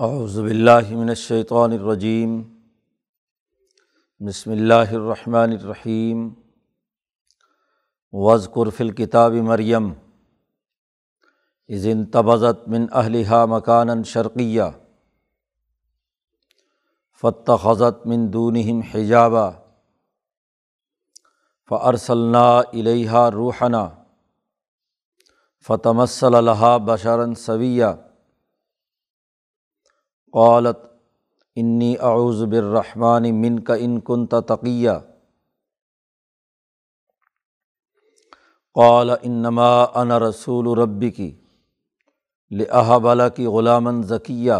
اعوذ باللہ من الشیطان الرجیم بسم اللہ الرحمن الرحیم وزقر فی الکتاب مریم اذن تبزت من اہلہا مکانا شرقیہ فتخذت من دونہم حجابا فارسلنا الیہا روحنا فتمثل لہا بشرا سویہ قالت، انی اعوذ بالرحمن من کا ان کن تقیہ. قال، انما انا رسول ربی کی لحبلا کی غلامن ذکیہ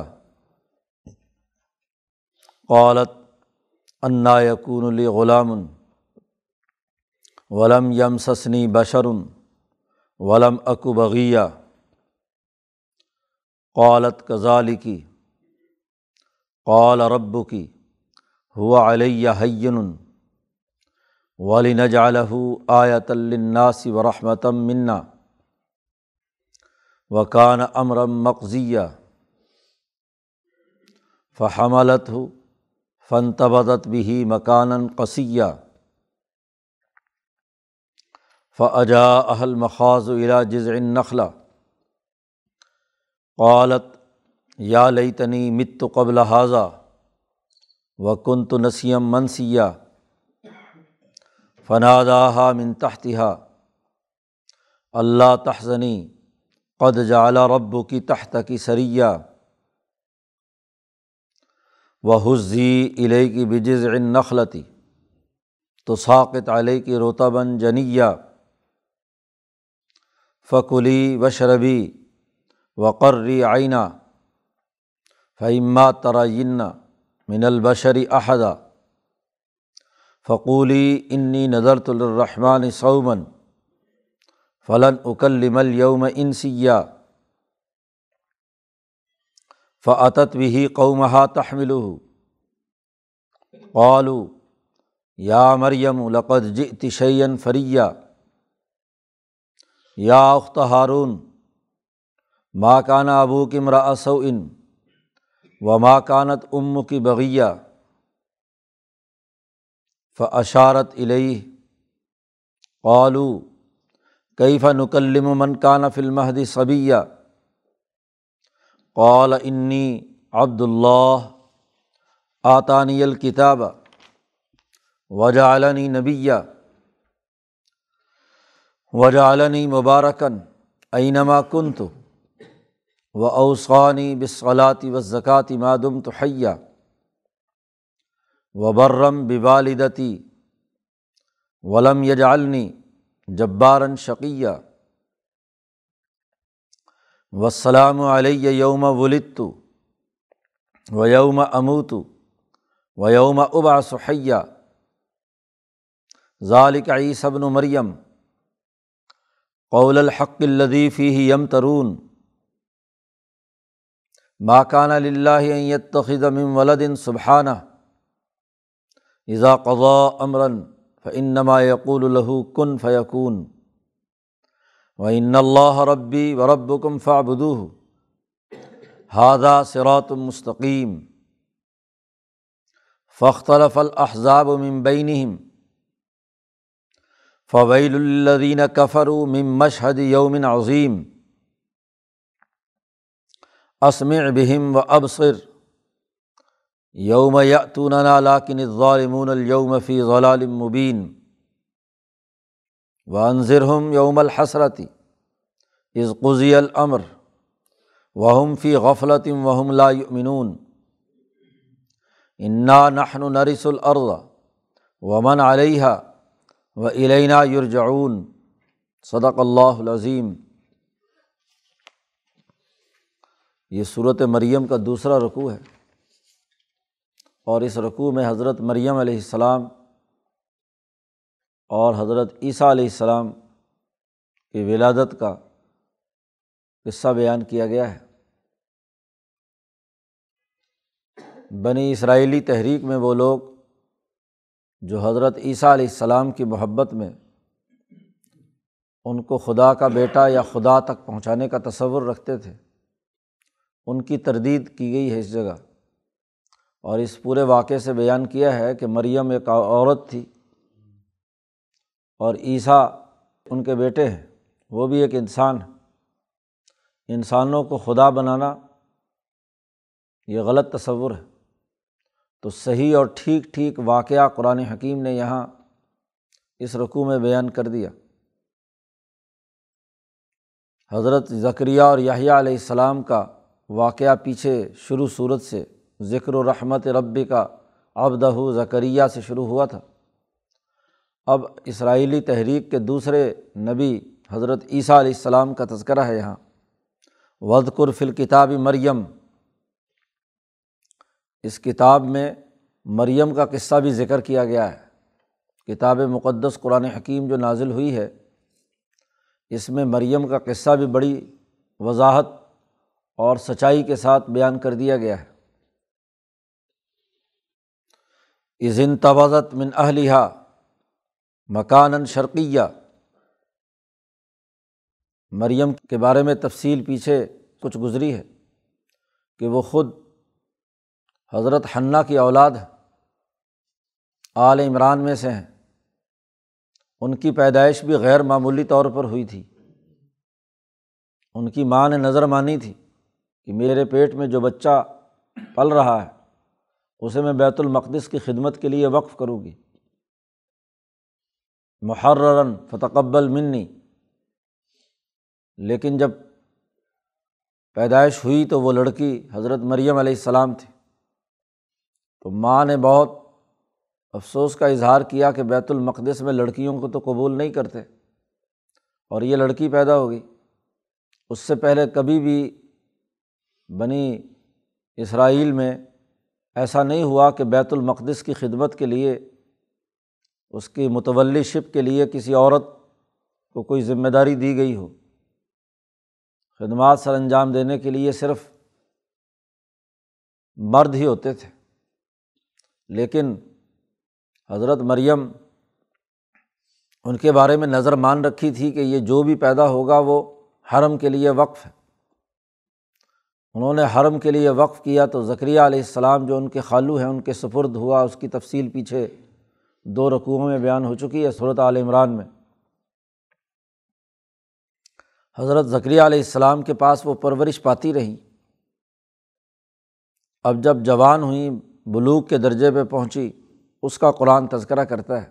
قالت، انا یقون لی غلام ولم یم سسنی بشرن ولم اکو بغیہ. قالت کزالی کی قال رب کی ہوا علیہ حین ولی نجالہ آیت الناس و رحمتم منا. وکان امرم مقضیہ فحملت ہو فن تبدت بھی مکان قصیہ فجا اہل مخاض الا جز نخلا قالت یا لئی تنی مت قبل حاضہ و کن تو نسیم منسیہ فنادہ من تحتہ اللہ تحزنی قد جعلی رب کی تحت کی سریہ و حزی علیہ کی بجز نخلتی تو ثاقت علیہ کی روتبن جنیہ فکلی وشربی وقرری آئینہ فعما ترائن من البشری احدہ فقولی انی نظرت الرحمٰن صومن فلاً اکلم الوم انسیہ فعطت بھی قومہ تحمل قالو یا مریم لقد جئت شعین فریہ یا اخت ہارون ماں کانا ابو کمرا سوئن و ماکانت ام کی بغیہ فعشارت علیہ قالو کئی نکلم من کان فلمحد صبیہ قال انی عبد اللہ آطانی الکتاب وجعلنی نبیہ وجعلنی مبارکن اینما کنت و اوسانی بصلاطی و زکاتی مادم تو حیہ و برم ببالدتی ولم یجعلنی جبارن شقیہ وسلام علیہ یوم ولدت و یوم اموت و یوم ابا سحیہ ذالک عیصبن مریم قول الحق الدیفی یم ترون ماکان اللّہ تخذ من سبحانہ. اذا قضا امراً فنما یقول الہو کن فیقون و ان اللہ ربی و رب کم فابدو ہادہ سرات مستقیم. فختلف الحضاب من بینہم. فویل الدین کفر من مشہد یومن عظیم. اسمع بہم و ابصر یوم یاتون لاکن ظالمون الوم فی ضلال مبین و انضرہم یوم الحسرتی از قزی الامر وہم فی غفلت وہم لا یؤمنون انا نحن نرث الارض ومن علیہ و الینا یرجعون صدق اللہ العظیم یہ صورت مریم کا دوسرا رقوع ہے۔ اور اس رقوع میں حضرت مریم علیہ السلام اور حضرت عیسیٰ علیہ السلام کی ولادت کا قصہ بیان کیا گیا ہے۔ بنی اسرائیلی تحریک میں وہ لوگ جو حضرت عیسیٰ علیہ السلام کی محبت میں ان کو خدا کا بیٹا یا خدا تک پہنچانے کا تصور رکھتے تھے ان کی تردید کی گئی ہے اس جگہ۔ اور اس پورے واقعے سے بیان کیا ہے کہ مریم ایک عورت تھی اور عیسیٰ ان کے بیٹے ہیں۔ وہ بھی ایک انسان ہے انسانوں کو خدا بنانا یہ غلط تصور ہے۔ تو صحیح اور ٹھیک ٹھیک واقعہ قرآن حکیم نے یہاں اس رقوع میں بیان کر دیا۔ حضرت ذکریہ اور یاہیا علیہ السلام کا واقعہ پیچھے شروع صورت سے ذکر و رحمت ربی کا ابدہ ذکریہ سے شروع ہوا تھا۔ اب اسرائیلی تحریک کے دوسرے نبی حضرت عیسیٰ علیہ السلام کا تذکرہ ہے یہاں۔ ودقر فل کتابی مریم۔ اس کتاب میں مریم کا قصہ بھی ذکر کیا گیا ہے۔ کتاب مقدس قرآن حکیم جو نازل ہوئی ہے، اس میں مریم کا قصہ بھی بڑی وضاحت اور سچائی کے ساتھ بیان کر دیا گیا ہے۔ عظن توازت من اہلیہ مکان شرقیہ۔ مریم کے بارے میں تفصیل پیچھے کچھ گزری ہے کہ وہ خود حضرت حنّا کی اولاد ہے آل عمران میں سے ہیں۔ ان کی پیدائش بھی غیر معمولی طور پر ہوئی تھی۔ ان کی ماں نے نظر مانی تھی۔ کہ میرے پیٹ میں جو بچہ پل رہا ہے، اسے میں بیت المقدس کی خدمت کے لیے وقف کروں گی۔ محرن فتقبل منی۔ لیکن جب پیدائش ہوئی تو وہ لڑکی حضرت مریم علیہ السلام تھی۔ تو ماں نے بہت افسوس کا اظہار کیا کہ بیت المقدس میں لڑکیوں کو تو قبول نہیں کرتے۔ اور یہ لڑکی پیدا ہوگی اس سے پہلے کبھی بھی بنی اسرائیل میں ایسا نہیں ہوا کہ بیت المقدس کی خدمت کے لیے، اس کی متولی شپ کے لیے کسی عورت کو کوئی ذمہ داری دی گئی ہو۔ خدمات سر انجام دینے کے لیے صرف مرد ہی ہوتے تھے۔ لیکن حضرت مریم ان کے بارے میں نظر مان رکھی تھی کہ یہ جو بھی پیدا ہوگا وہ حرم کے لیے وقف ہے۔ انہوں نے حرم کے لیے وقف کیا تو ذکریہ علیہ السلام جو ان کے خالو ہیں، ان کے سفرد ہوا، اس کی تفصیل پیچھے دو رقوعوں میں بیان ہو چکی ہے صورت عال عمران میں۔ حضرت ذکریہ علیہ السلام کے پاس وہ پرورش پاتی رہیں اب جب جوان ہوئیں بلوک کے درجے پہ پہنچی، اس کا قرآن تذکرہ کرتا ہے۔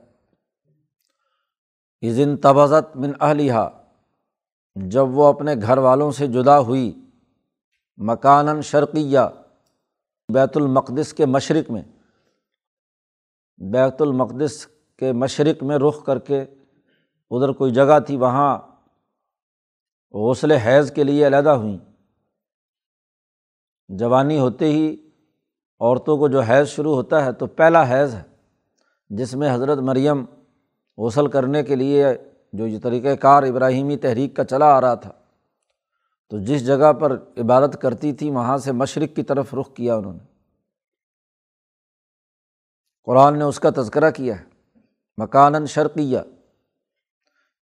عظن تبازت من اہلیہ جب وہ اپنے گھر والوں سے جدا ہوئی مکان شرقیہ، بیت المقدس کے مشرق میں۔ بیت المقدس کے مشرق میں رخ کر کے ادھر کوئی جگہ تھی، وہاں غسل حیض کے لیے علیحدہ ہوئیں۔ جوانی ہوتے ہی عورتوں کو جو حیض شروع ہوتا ہے تو پہلا حیض ہے، جس میں حضرت مریم غسل کرنے کے لیے جو یہ طریقۂ کار ابراہیمی تحریک کا چلا آ رہا تھا۔ تو جس جگہ پر عبادت کرتی تھی، وہاں سے مشرق کی طرف رخ کیا انہوں نے۔ قرآن نے اس کا تذکرہ کیا ہے مکان شرقیہ۔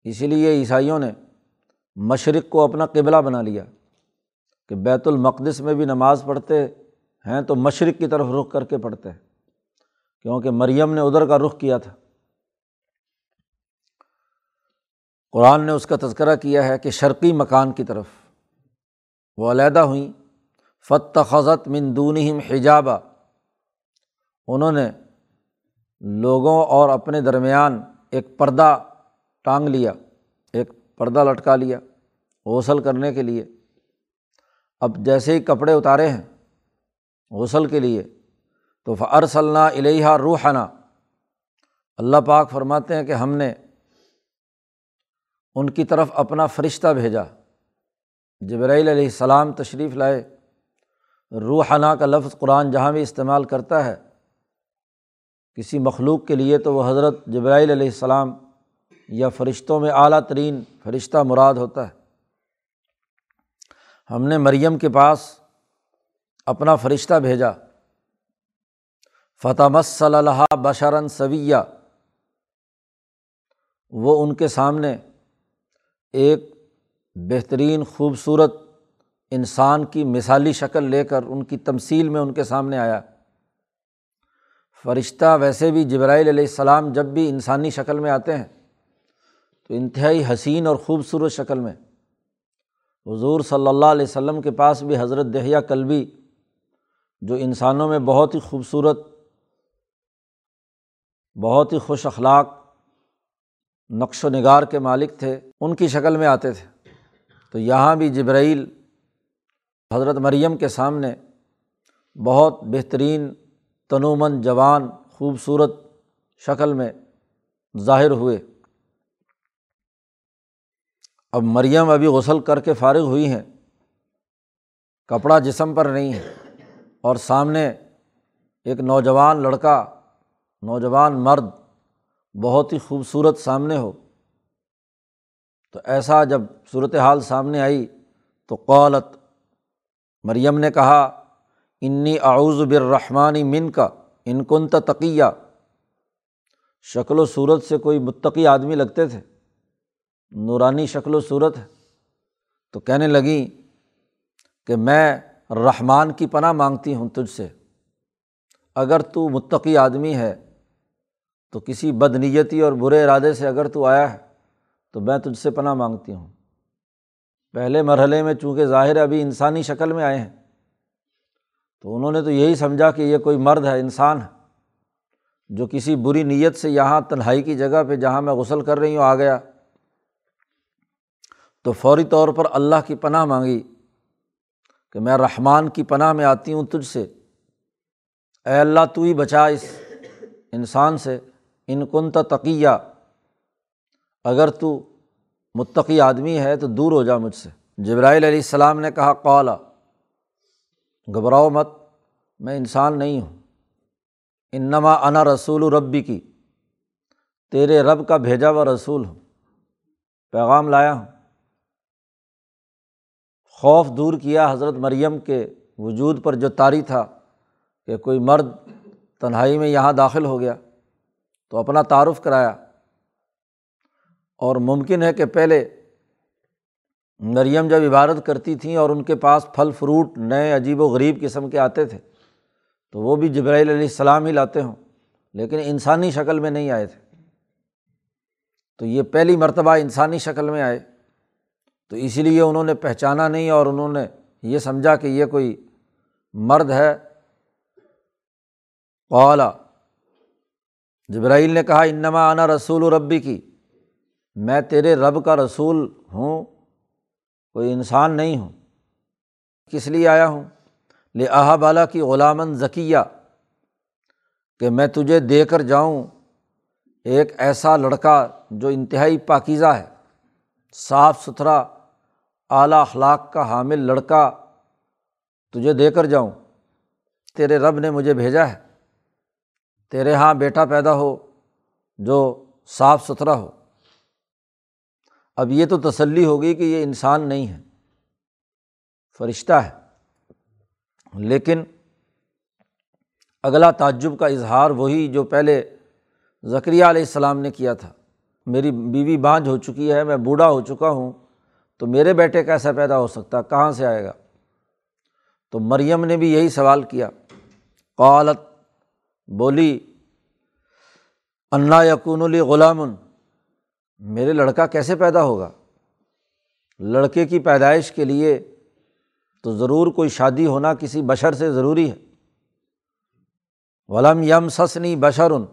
اسی لیے عیسائیوں نے مشرق کو اپنا قبلہ بنا لیا کہ بیت المقدس میں بھی نماز پڑھتے ہیں تو مشرق کی طرف رخ کر کے پڑھتے ہیں، کیونکہ مریم نے ادھر کا رخ کیا تھا۔ قرآن نے اس کا تذکرہ کیا ہے کہ شرقی مکان کی طرف۔ وہ علیحدہ ہوئیں۔ فت خزت مندون حجابہ انہوں نے لوگوں اور اپنے درمیان ایک پردہ ٹانگ لیا، ایک پردہ لٹکا لیا غسل کرنے کے لیے۔ اب جیسے ہی کپڑے اتارے ہیں غسل کے لیے، تو فرصل الحا روحانہ اللہ پاک فرماتے ہیں کہ ہم نے ان کی طرف اپنا فرشتہ بھیجا۔ جبرائیل علیہ السلام تشریف لائے۔ روحانہ کا لفظ قرآن جہاں بھی استعمال کرتا ہے، کسی مخلوق کے لیے تو وہ حضرت جبرائیل علیہ السلام یا فرشتوں میں اعلیٰ ترین فرشتہ مراد ہوتا ہے۔ ہم نے مریم کے پاس اپنا فرشتہ بھیجا۔ فتح صلی اللہ بشرن سویہ وہ ان کے سامنے ایک بہترین خوبصورت انسان کی مثالی شکل لے کر ان کی تمثیل میں ان کے سامنے آیا۔ فرشتہ ویسے بھی جبرائیل علیہ السلام جب بھی انسانی شکل میں آتے ہیں تو انتہائی حسین اور خوبصورت شکل میں۔ حضور صلی اللہ علیہ وسلم کے پاس بھی حضرت دہیا کلبی، جو انسانوں میں بہت ہی خوبصورت، بہت ہی خوش اخلاق، نقش و نگار کے مالک تھے، ان کی شکل میں آتے تھے۔ تو یہاں بھی جبرائیل حضرت مریم کے سامنے بہت بہترین تنومن جوان، خوبصورت شکل میں ظاہر ہوئے۔ اب مریم ابھی غسل کر کے فارغ ہوئی ہیں۔ کپڑا جسم پر نہیں ہے۔ اور سامنے ایک نوجوان لڑکا، نوجوان مرد، بہت ہی خوبصورت سامنے ہو۔ تو ایسا جب صورت حال سامنے آئی تو قولت مریم نے کہا، انی اعوذ بررحمانی من کا ان کن تقیہ۔ شکل و صورت سے کوئی متقی آدمی لگتے تھے۔ نورانی شکل و صورت ہے۔ تو کہنے لگیں کہ میں رحمان کی پناہ مانگتی ہوں تجھ سے۔ اگر تو متقی آدمی ہے، تو کسی بد نیتی اور برے ارادے سے اگر تو آیا ہے۔ تو میں تجھ سے پناہ مانگتی ہوں۔ پہلے مرحلے میں چونکہ ظاہر ابھی انسانی شکل میں آئے ہیں، تو انہوں نے تو یہی سمجھا کہ یہ کوئی مرد ہے، انسان ہے، جو کسی بری نیت سے یہاں تنہائی کی جگہ پہ جہاں میں غسل کر رہی ہوں آ گیا۔ تو فوری طور پر اللہ کی پناہ مانگی کہ میں رحمان کی پناہ میں آتی ہوں تجھ سے۔ اے اللہ تو ہی بچا اس انسان سے۔ ان کن تقیہ۔ اگر تو متقی آدمی ہے تو دور ہو جا مجھ سے۔ جبرائیل علیہ السلام نے کہا قولا گھبراؤ مت، میں انسان نہیں ہوں۔ انما انا رسول ربی کی تیرے رب کا بھیجا ہوا رسول ہوں، پیغام لایا ہوں۔ خوف دور کیا حضرت مریم کے وجود پر جو طاری تھا کہ کوئی مرد تنہائی میں یہاں داخل ہو گیا، تو اپنا تعارف کرایا۔ اور ممکن ہے کہ پہلے مریم جب عبادت کرتی تھیں اور ان کے پاس پھل فروٹ نئے عجیب و غریب قسم کے آتے تھے، تو وہ بھی جبرائیل علیہ السلام ہی لاتے ہوں، لیکن انسانی شکل میں نہیں آئے تھے۔ تو یہ پہلی مرتبہ انسانی شکل میں آئے۔ تو اسی لیے انہوں نے پہچانا نہیں اور انہوں نے یہ سمجھا کہ یہ کوئی مرد ہے۔ قالا، جبرائیل نے کہا، انما آنا رسول و ربی کی۔ میں تیرے رب کا رسول ہوں، کوئی انسان نہیں ہوں۔ کس لیے آیا ہوں؟ لے بالا کی غلامن ذکیہ کہ میں تجھے دے کر جاؤں ایک ایسا لڑکا جو انتہائی پاکیزہ ہے، صاف ستھرا، اعلیٰ اخلاق کا حامل لڑکا، تجھے دے کر جاؤں۔ تیرے رب نے مجھے بھیجا ہے۔ تیرے یہاں بیٹا پیدا ہو جو صاف ستھرا ہو۔ اب یہ تو تسلی ہوگی کہ یہ انسان نہیں ہے۔ فرشتہ ہے۔ لیکن اگلا تعجب کا اظہار وہی جو پہلے ذکریہ علیہ السلام نے کیا تھا۔ میری بیوی بانجھ ہو چکی ہے، میں بوڑھا ہو چکا ہوں، تو میرے بیٹے کیسا پیدا ہو سکتا؟ کہاں سے آئے گا؟ تو مریم نے بھی یہی سوال کیا۔ قالت، بولی، انا یقون علی غلام میرے لڑکا کیسے پیدا ہوگا؟ لڑکے کی پیدائش کے لیے تو ضرور کوئی شادی ہونا کسی بشر سے ضروری ہے۔ ولم یم سسنی بشرن،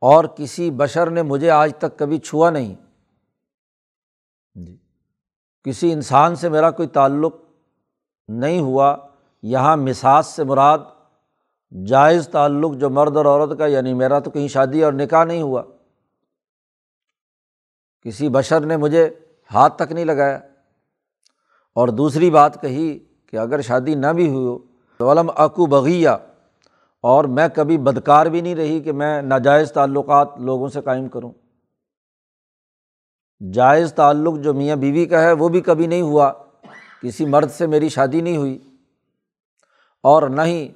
اور کسی بشر نے مجھے آج تک کبھی چھوا نہیں۔ جی کسی انسان سے میرا کوئی تعلق نہیں ہوا، یہاں مساس سے مراد جائز تعلق جو مرد اور عورت کا یعنی میرا تو کہیں شادی اور نکاح نہیں ہوا۔ کسی بشر نے مجھے ہاتھ تک نہیں لگایا۔ اور دوسری بات کہی کہ اگر شادی نہ بھی ہوئی ہو تو علم اکو بغیہ، اور میں کبھی بدکار بھی نہیں رہی کہ میں ناجائز تعلقات لوگوں سے قائم کروں۔ جائز تعلق جو میاں بیوی کا ہے وہ بھی کبھی نہیں ہوا۔ کسی مرد سے میری شادی نہیں ہوئی۔ اور نہ ہی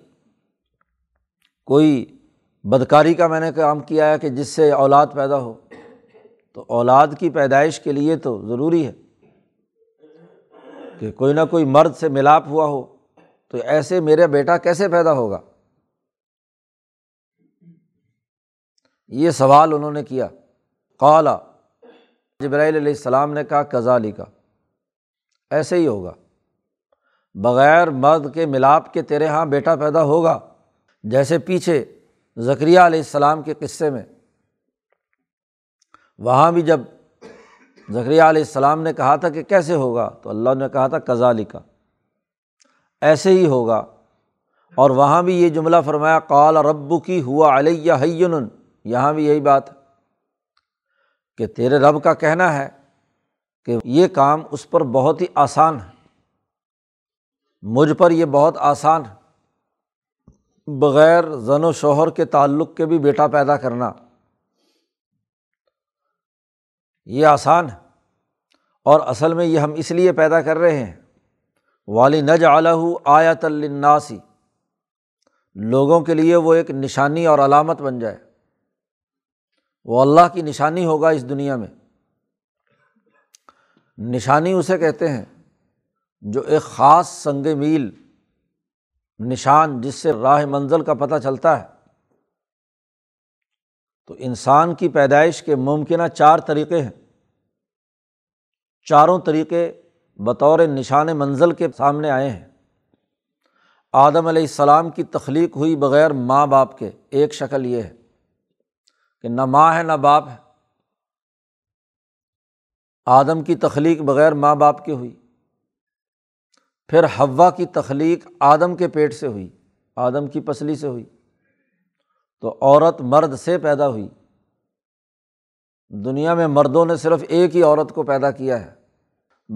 کوئی بدکاری کا میں نے کام کیا ہے کہ جس سے اولاد پیدا ہو۔ تو اولاد کی پیدائش کے لیے تو ضروری ہے کہ کوئی نہ کوئی مرد سے ملاپ ہوا ہو تو ایسے میرا بیٹا کیسے پیدا ہوگا؟ یہ سوال انہوں نے کیا۔ قالا، جبرائیل علیہ السلام نے کہا کزالی کا ایسے ہی ہوگا۔ بغیر مرد کے ملاپ کے تیرے یہاں بیٹا پیدا ہوگا۔ جیسے پیچھے ذکریہ علیہ السلام کے قصے میں وہاں بھی جب ذکریہ علیہ السلام نے کہا تھا کہ کیسے ہوگا، تو اللہ نے کہا تھا کزالی کا ایسے ہی ہوگا۔ اور وہاں بھی یہ جملہ فرمایا، قال ربو کی ہوا علیہ حین یہاں بھی یہی بات ہے کہ تیرے رب کا کہنا ہے کہ یہ کام اس پر بہت ہی آسان ہے، مجھ پر یہ بہت آسان ہے، بغیر زن و شوہر کے تعلق کے بھی بیٹا پیدا کرنا۔ یہ آسان ہے اور اصل میں یہ ہم اس لیے پیدا کر رہے ہیں۔ والی نج علیہ آیت الناسی لوگوں کے لیے وہ ایک نشانی اور علامت بن جائے۔ وہ اللہ کی نشانی ہوگا اس دنیا میں۔ نشانی اسے کہتے ہیں جو ایک خاص سنگ میل، نشان جس سے راہ منزل کا پتہ چلتا ہے۔ تو انسان کی پیدائش کے ممکنہ چار طریقے ہیں۔ چاروں طریقے بطور نشان منزل کے سامنے آئے ہیں۔ آدم علیہ السلام کی تخلیق ہوئی بغیر ماں باپ کے ایک شکل یہ ہے کہ نہ ماں ہے نہ باپ ہے۔ آدم کی تخلیق بغیر ماں باپ کے ہوئی۔ پھر ہوا کی تخلیق آدم کے پیٹ سے ہوئی، آدم کی پسلی سے ہوئی۔ تو عورت مرد سے پیدا ہوئی۔ دنیا میں مردوں نے صرف ایک ہی عورت کو پیدا کیا ہے۔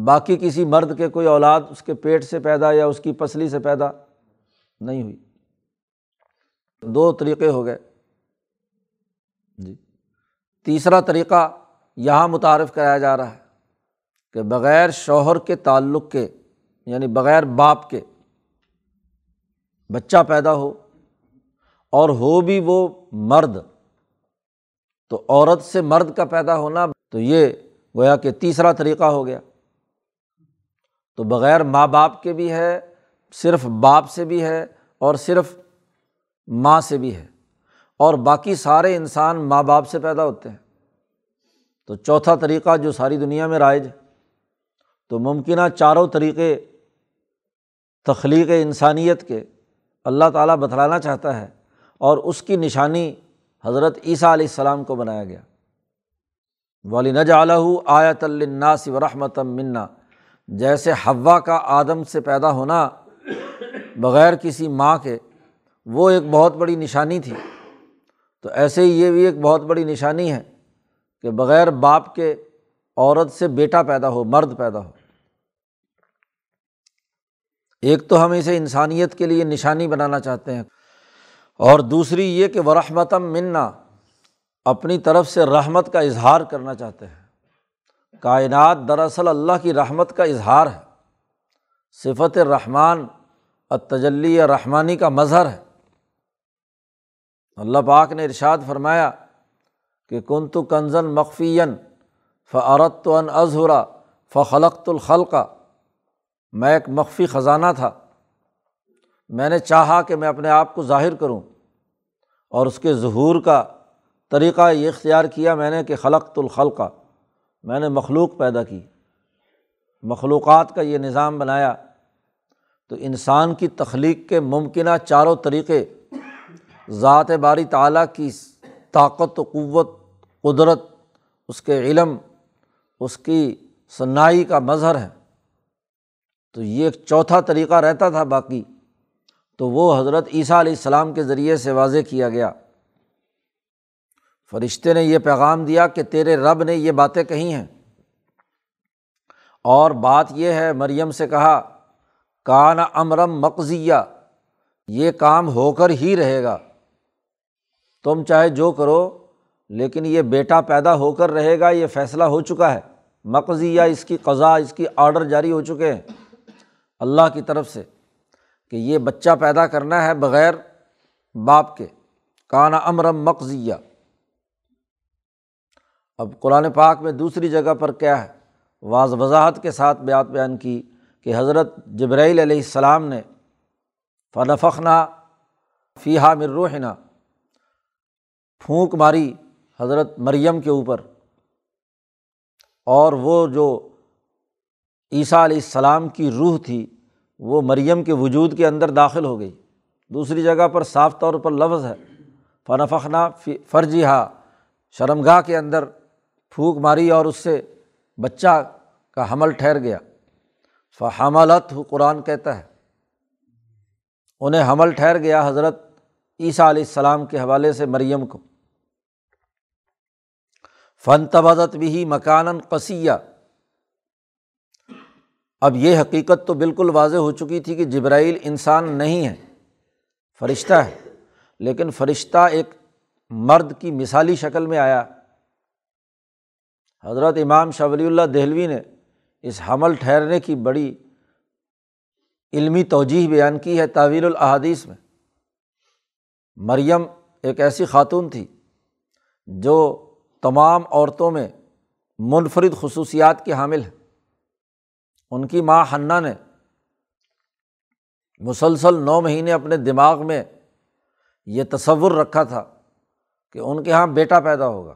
باقی کسی مرد کے کوئی اولاد اس کے پیٹ سے پیدا یا اس کی پسلی سے پیدا نہیں ہوئی۔ دو طریقے ہو گئے۔ جی۔ تیسرا طریقہ یہاں متعارف کرایا جا رہا ہے کہ بغیر شوہر کے تعلق کے یعنی بغیر باپ کے بچہ پیدا ہو اور ہو بھی وہ مرد، تو عورت سے مرد کا پیدا ہونا تو یہ گویا کہ تیسرا طریقہ ہو گیا۔ تو بغیر ماں باپ کے بھی ہے، صرف باپ سے بھی ہے اور صرف ماں سے بھی ہے۔ اور باقی سارے انسان ماں باپ سے پیدا ہوتے ہیں۔ تو چوتھا طریقہ جو ساری دنیا میں رائج ہے، تو ممکنہ چاروں طریقے تخلیق انسانیت کے اللہ تعالیٰ بتلانا چاہتا ہے۔ اور اس کی نشانی حضرت عیسیٰ علیہ السلام کو بنایا گیا۔ ولی نج علیہ آیت الناس و رحمت منا۔ جیسے ہوا کا آدم سے پیدا ہونا بغیر کسی ماں کے، وہ ایک بہت بڑی نشانی تھی۔ تو ایسے ہی یہ بھی ایک بہت بڑی نشانی ہے کہ بغیر باپ کے عورت سے بیٹا پیدا ہو، مرد پیدا ہو۔ ایک تو ہم اسے انسانیت کے لیے نشانی بنانا چاہتے ہیں۔ اور دوسری یہ کہ وہ رحمتم منا، اپنی طرف سے رحمت کا اظہار کرنا چاہتے ہیں۔ کائنات دراصل اللہ کی رحمت کا اظہار ہے۔ صفت رحمان التجلی رحمانی کا مظہر ہے۔ اللہ پاک نے ارشاد فرمایا کہ کن تو کنزن مخفین فعرت تو ان اظہرا فخلقت الخلقہ میں ایک مخفی خزانہ تھا۔ میں نے چاہا کہ میں اپنے آپ کو ظاہر کروں اور اس کے ظہور کا طریقہ یہ اختیار کیا میں نے کہ خلقت الخلقہ میں نے مخلوق پیدا کی، مخلوقات کا یہ نظام بنایا۔ تو انسان کی تخلیق کے ممکنہ چاروں طریقے ذات باری تعلیٰ کی طاقت و قوت، قدرت، اس کے علم، اس کی ثنائی کا مظہر ہے۔ تو یہ ایک چوتھا طریقہ رہتا تھا باقی۔ تو وہ حضرت عیسیٰ علیہ السلام کے ذریعے سے واضح کیا گیا۔ فرشتے نے یہ پیغام دیا کہ تیرے رب نے یہ باتیں کہی ہیں۔ اور بات یہ ہے، مریم سے کہا، کان امرم مقضیہ، یہ کام ہو کر ہی رہے گا۔ تم چاہے جو کرو، لیکن یہ بیٹا پیدا ہو کر رہے گا، یہ فیصلہ ہو چکا ہے۔ مقضیہ، اس کی قضا اس کی آڈر جاری ہو چکے ہیں۔ اللہ کی طرف سے۔ کہ یہ بچہ پیدا کرنا ہے بغیر باپ کے۔ کانا امرم مقضیہ۔ اب قرآن پاک میں دوسری جگہ پر کیا ہے؟ واض وضاحت کے ساتھ بیات بیان کی کہ حضرت جبرائیل علیہ السلام نے فنفخنا فی حامر روحنا۔ پھونک ماری حضرت مریم کے اوپر۔ اور وہ جو عیسیٰ علیہ السلام کی روح تھی وہ مریم کے وجود کے اندر داخل ہو گئی۔ دوسری جگہ پر صاف طور پر لفظ ہے۔ فنفخنا فرجی ہا شرمگاہ کے اندر پھونک ماری اور اس سے بچہ کا حمل ٹھہر گیا۔ فحملت قرآن کہتا ہے۔ انہیں حمل ٹھہر گیا حضرت عیسیٰ علیہ السلام کے حوالے سے مریم کو۔ فن تبادت بھی مکان قصیہ اب یہ حقیقت تو بالکل واضح ہو چکی تھی کہ جبرائیل انسان نہیں ہے، فرشتہ ہے۔ لیکن فرشتہ ایک مرد کی مثالی شکل میں آیا۔ حضرت امام شاہ ولی اللہ دہلوی نے اس حمل ٹھہرنے کی بڑی علمی توجہ بیان کی ہے تعویل الحادیث میں۔ مریم ایک ایسی خاتون تھی جو تمام عورتوں میں منفرد خصوصیات کی حامل ہے۔ ان کی ماں ہنّا نے مسلسل نو مہینے اپنے دماغ میں یہ تصور رکھا تھا کہ ان کے یہاں بیٹا پیدا ہوگا۔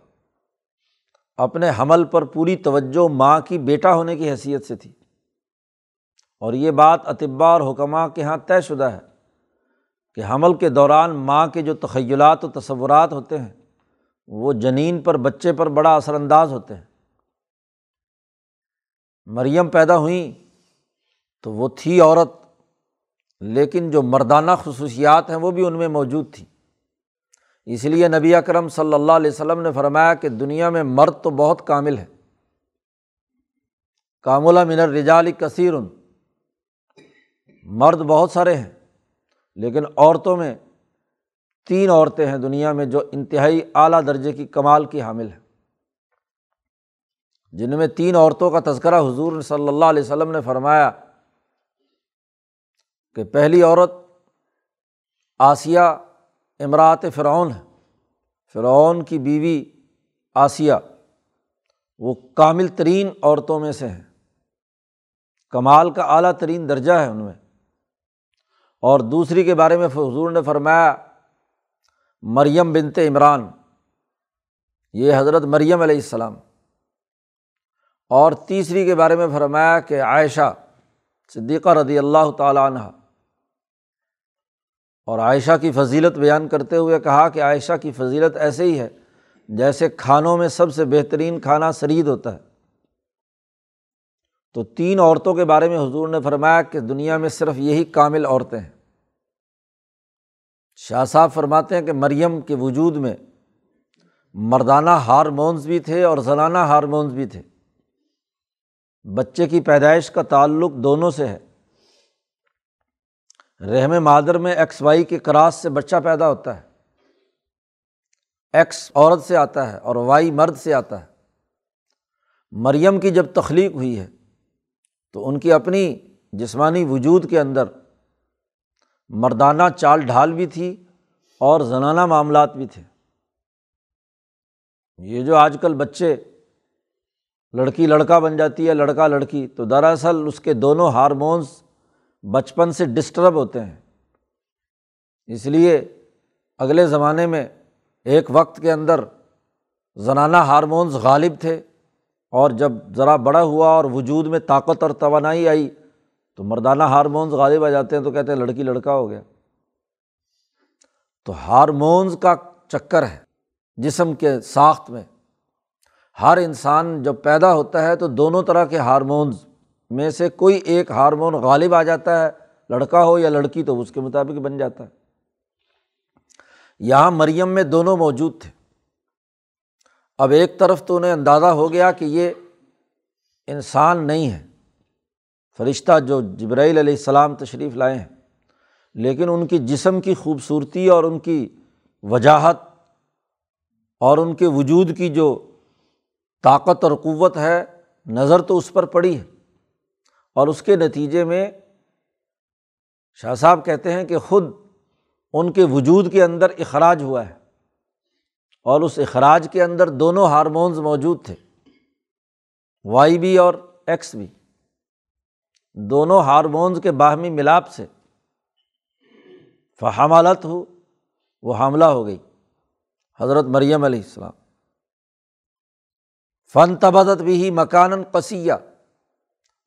اپنے حمل پر پوری توجہ ماں کی بیٹا ہونے کی حیثیت سے تھی۔ اور یہ بات اطباء اور حکمہ کے یہاں طے شدہ ہے کہ حمل کے دوران ماں کے جو تخیلات و تصورات ہوتے ہیں، وہ جنین پر بچے پر بڑا اثر انداز ہوتے ہیں۔ مریم پیدا ہوئیں تو وہ تھی عورت، لیکن جو مردانہ خصوصیات ہیں وہ بھی ان میں موجود تھیں۔ اس لیے نبی اکرم صلی اللہ علیہ وسلم نے فرمایا کہ دنیا میں مرد تو بہت کامل ہے۔ کاملہ من الرجال کثیر مرد بہت سارے ہیں، لیکن عورتوں میں تین عورتیں ہیں دنیا میں جو انتہائی اعلیٰ درجے کی کمال کی حامل ہیں۔ جن میں تین عورتوں کا تذکرہ حضور صلی اللہ علیہ وسلم نے فرمایا کہ پہلی عورت آسیہ امراط فرعون ہے۔ فرعون کی بیوی آسیہ وہ کامل ترین عورتوں میں سے ہیں۔ کمال کا اعلیٰ ترین درجہ ہے ان میں۔ اور دوسری کے بارے میں حضور نے فرمایا مریم بنت عمران، یہ حضرت مریم علیہ السلام۔ اور تیسری کے بارے میں فرمایا کہ عائشہ صدیقہ رضی اللہ تعالیٰ عنہ اور عائشہ کی فضیلت بیان کرتے ہوئے کہا کہ عائشہ کی فضیلت ایسے ہی ہے جیسے کھانوں میں سب سے بہترین کھانا سرید ہوتا ہے۔ تو تین عورتوں کے بارے میں حضور نے فرمایا کہ دنیا میں صرف یہی کامل عورتیں ہیں۔ شاہ صاحب فرماتے ہیں کہ مریم کے وجود میں مردانہ ہارمونس بھی تھے اور زنانہ ہارمونس بھی تھے۔ بچے کی پیدائش کا تعلق دونوں سے ہے۔ رحم مادر میں ایکس وائی کے کراس سے بچہ پیدا ہوتا ہے۔ ایکس عورت سے آتا ہے اور وائی مرد سے آتا ہے۔ مریم کی جب تخلیق ہوئی ہے تو ان کی اپنی جسمانی وجود کے اندر مردانہ چال ڈھال بھی تھی اور زنانہ معاملات بھی تھے۔ یہ جو آج کل بچے لڑکی لڑکا بن جاتی ہے، لڑکا لڑکی۔ تو دراصل اس کے دونوں ہارمونس بچپن سے ڈسٹرب ہوتے ہیں۔ اس لیے اگلے زمانے میں ایک وقت کے اندر زنانہ ہارمونس غالب تھے اور جب ذرا بڑا ہوا اور وجود میں طاقت اور توانائی آئی تو مردانہ ہارمونس غالب آ جاتے ہیں تو کہتے ہیں لڑکی لڑکا ہو گیا۔ تو ہارمونس کا چکر ہے جسم کے ساخت میں۔ ہر انسان جب پیدا ہوتا ہے تو دونوں طرح کے ہارمونس میں سے کوئی ایک ہارمون غالب آ جاتا ہے، لڑکا ہو یا لڑکی تو اس کے مطابق بن جاتا ہے۔ یہاں مریم میں دونوں موجود تھے۔ اب ایک طرف تو انہیں اندازہ ہو گیا کہ یہ انسان نہیں ہے۔ فرشتہ جو جبرائیل علیہ السلام تشریف لائے ہیں، لیکن ان کی جسم کی خوبصورتی اور ان کی وجاہت اور ان کے وجود کی جو طاقت اور قوت ہے، نظر تو اس پر پڑی ہے۔ اور اس کے نتیجے میں شاہ صاحب کہتے ہیں کہ خود ان کے وجود کے اندر اخراج ہوا ہے۔ اور اس اخراج کے اندر دونوں ہارمونز موجود تھے۔ وائی بھی اور ایکس بھی دونوں ہارمونز کے باہمی ملاپ سے فہمالت ہو، وہ حاملہ ہو گئی۔ حضرت مریم علیہ السلام۔ فن تبدت بھی ہی مکان قصیہ۔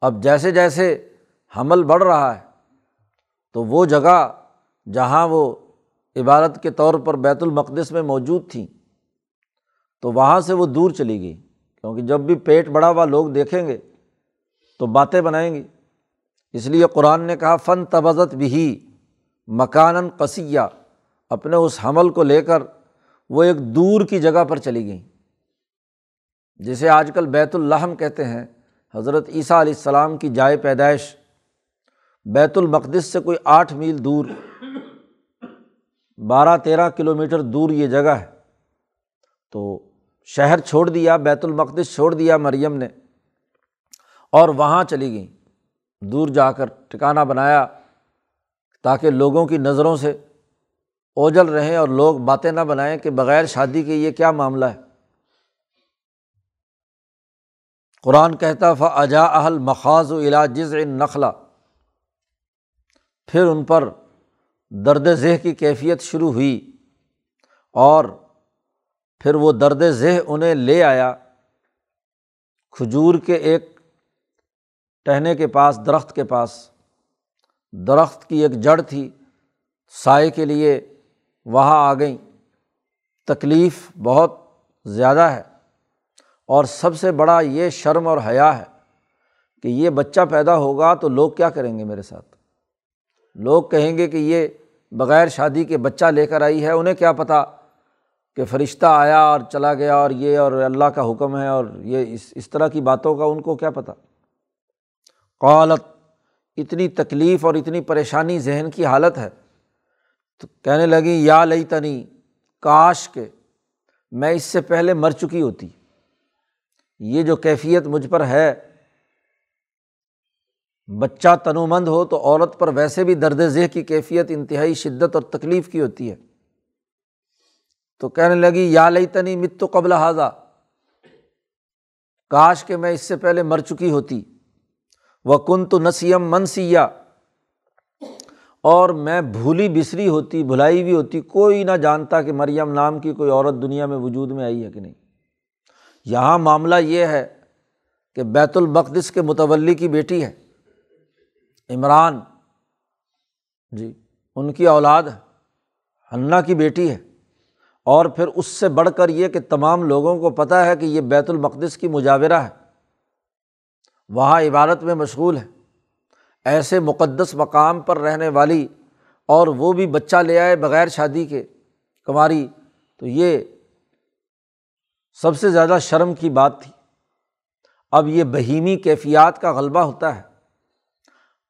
اب جیسے جیسے حمل بڑھ رہا ہے، تو وہ جگہ جہاں وہ عبادت کے طور پر بیت المقدس میں موجود تھیں، تو وہاں سے وہ دور چلی گئی۔ کیونکہ جب بھی پیٹ بڑا ہوا لوگ دیکھیں گے، تو باتیں بنائیں گے۔ اس لیے قرآن نے کہا فن تبزت بھی مکان قصیہ۔ اپنے اس حمل کو لے کر وہ ایک دور کی جگہ پر چلی گئیں۔ جسے آج کل بیت الحم کہتے ہیں، حضرت عیسیٰ علیہ السلام کی جائے پیدائش۔ بیت المقدس سے کوئی آٹھ میل دور، بارہ تیرہ کلو میٹر دور یہ جگہ ہے۔ تو شہر چھوڑ دیا، بیت المقدس چھوڑ دیا مریم نے، اور وہاں چلی گئیں۔ دور جا کر ٹھکانا بنایا تاکہ لوگوں کی نظروں سے اوجل رہیں اور لوگ باتیں نہ بنائیں کہ بغیر شادی کے یہ کیا معاملہ ہے۔ قرآن کہتا ف اجا اہل مخاض و علاجز نخلا پھر ان پر درد ذہ کی کیفیت شروع ہوئی اور پھر وہ درد ذہ انہیں لے آیا۔ کھجور کے ایک ٹہنے کے پاس، درخت کے پاس۔ درخت کی ایک جڑ تھی، سائے کے لیے وہاں آ گئیں۔ تکلیف بہت زیادہ ہے۔ اور سب سے بڑا یہ شرم اور حیا ہے کہ یہ بچہ پیدا ہوگا تو لوگ کیا کریں گے میرے ساتھ؟ لوگ کہیں گے کہ یہ بغیر شادی کے بچہ لے کر آئی ہے، انہیں کیا پتہ کہ فرشتہ آیا اور چلا گیا اور یہ اور اللہ کا حکم ہے اور یہ اس اس طرح کی باتوں کا ان کو کیا پتہ قالت، اتنی تکلیف اور اتنی پریشانی ذہن کی حالت ہے۔ تو کہنے لگی یا لئی تنی کاش کے، میں اس سے پہلے مر چکی ہوتی۔ یہ جو کیفیت مجھ پر ہے، بچہ تنومند ہو تو عورت پر ویسے بھی درد ذہ کی کیفیت، انتہائی شدت اور تکلیف کی ہوتی ہے۔ تو کہنے لگی، یا لئی تنی مت تو قبل حاضہ کاش کہ میں اس سے پہلے مر چکی ہوتی۔ وہ کن تو نسیم منسیا۔ اور میں بھولی بسری ہوتی، بھلائی بھی ہوتی۔ کوئی نہ جانتا کہ مریم نام کی کوئی عورت دنیا میں وجود میں آئی ہے کہ نہیں۔ یہاں معاملہ یہ ہے کہ بیت المقدس کے متولی کی بیٹی ہے، عمران۔ جی ان کی اولاد ہنّا کی بیٹی ہے۔ اور پھر اس سے بڑھ کر یہ کہ تمام لوگوں کو پتہ ہے کہ یہ بیت المقدس کی مجاورہ ہے۔ وہاں عبادت میں مشغول ہے۔ ایسے مقدس مقام پر رہنے والی اور وہ بھی بچہ لے آئے بغیر شادی کے کماری، تو یہ سب سے زیادہ شرم کی بات تھی۔ اب یہ بہیمی کیفیات کا غلبہ ہوتا ہے۔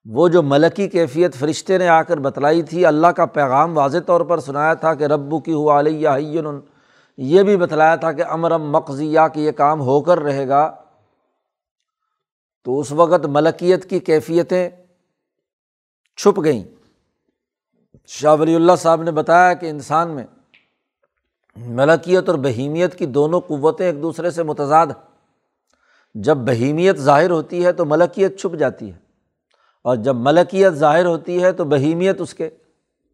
وہ جو ملکی کیفیت فرشتے نے آ کر بتلائی تھی، اللہ کا پیغام واضح طور پر سنایا تھا کہ ربو کی ہو علیہ یہ بھی بتلایا تھا کہ امرم مقضیہ کہ یہ کام ہو کر رہے گا۔ تو اس وقت ملکیت کی کیفیتیں چھپ گئیں۔ شاہ ولی اللہ صاحب نے بتایا کہ انسان میں ملکیت اور بہیمیت کی دونوں قوتیں ایک دوسرے سے متضاد جب بہیمیت ظاہر ہوتی ہے تو ملکیت چھپ جاتی ہے، اور جب ملکیت ظاہر ہوتی ہے تو بہیمیت اس کے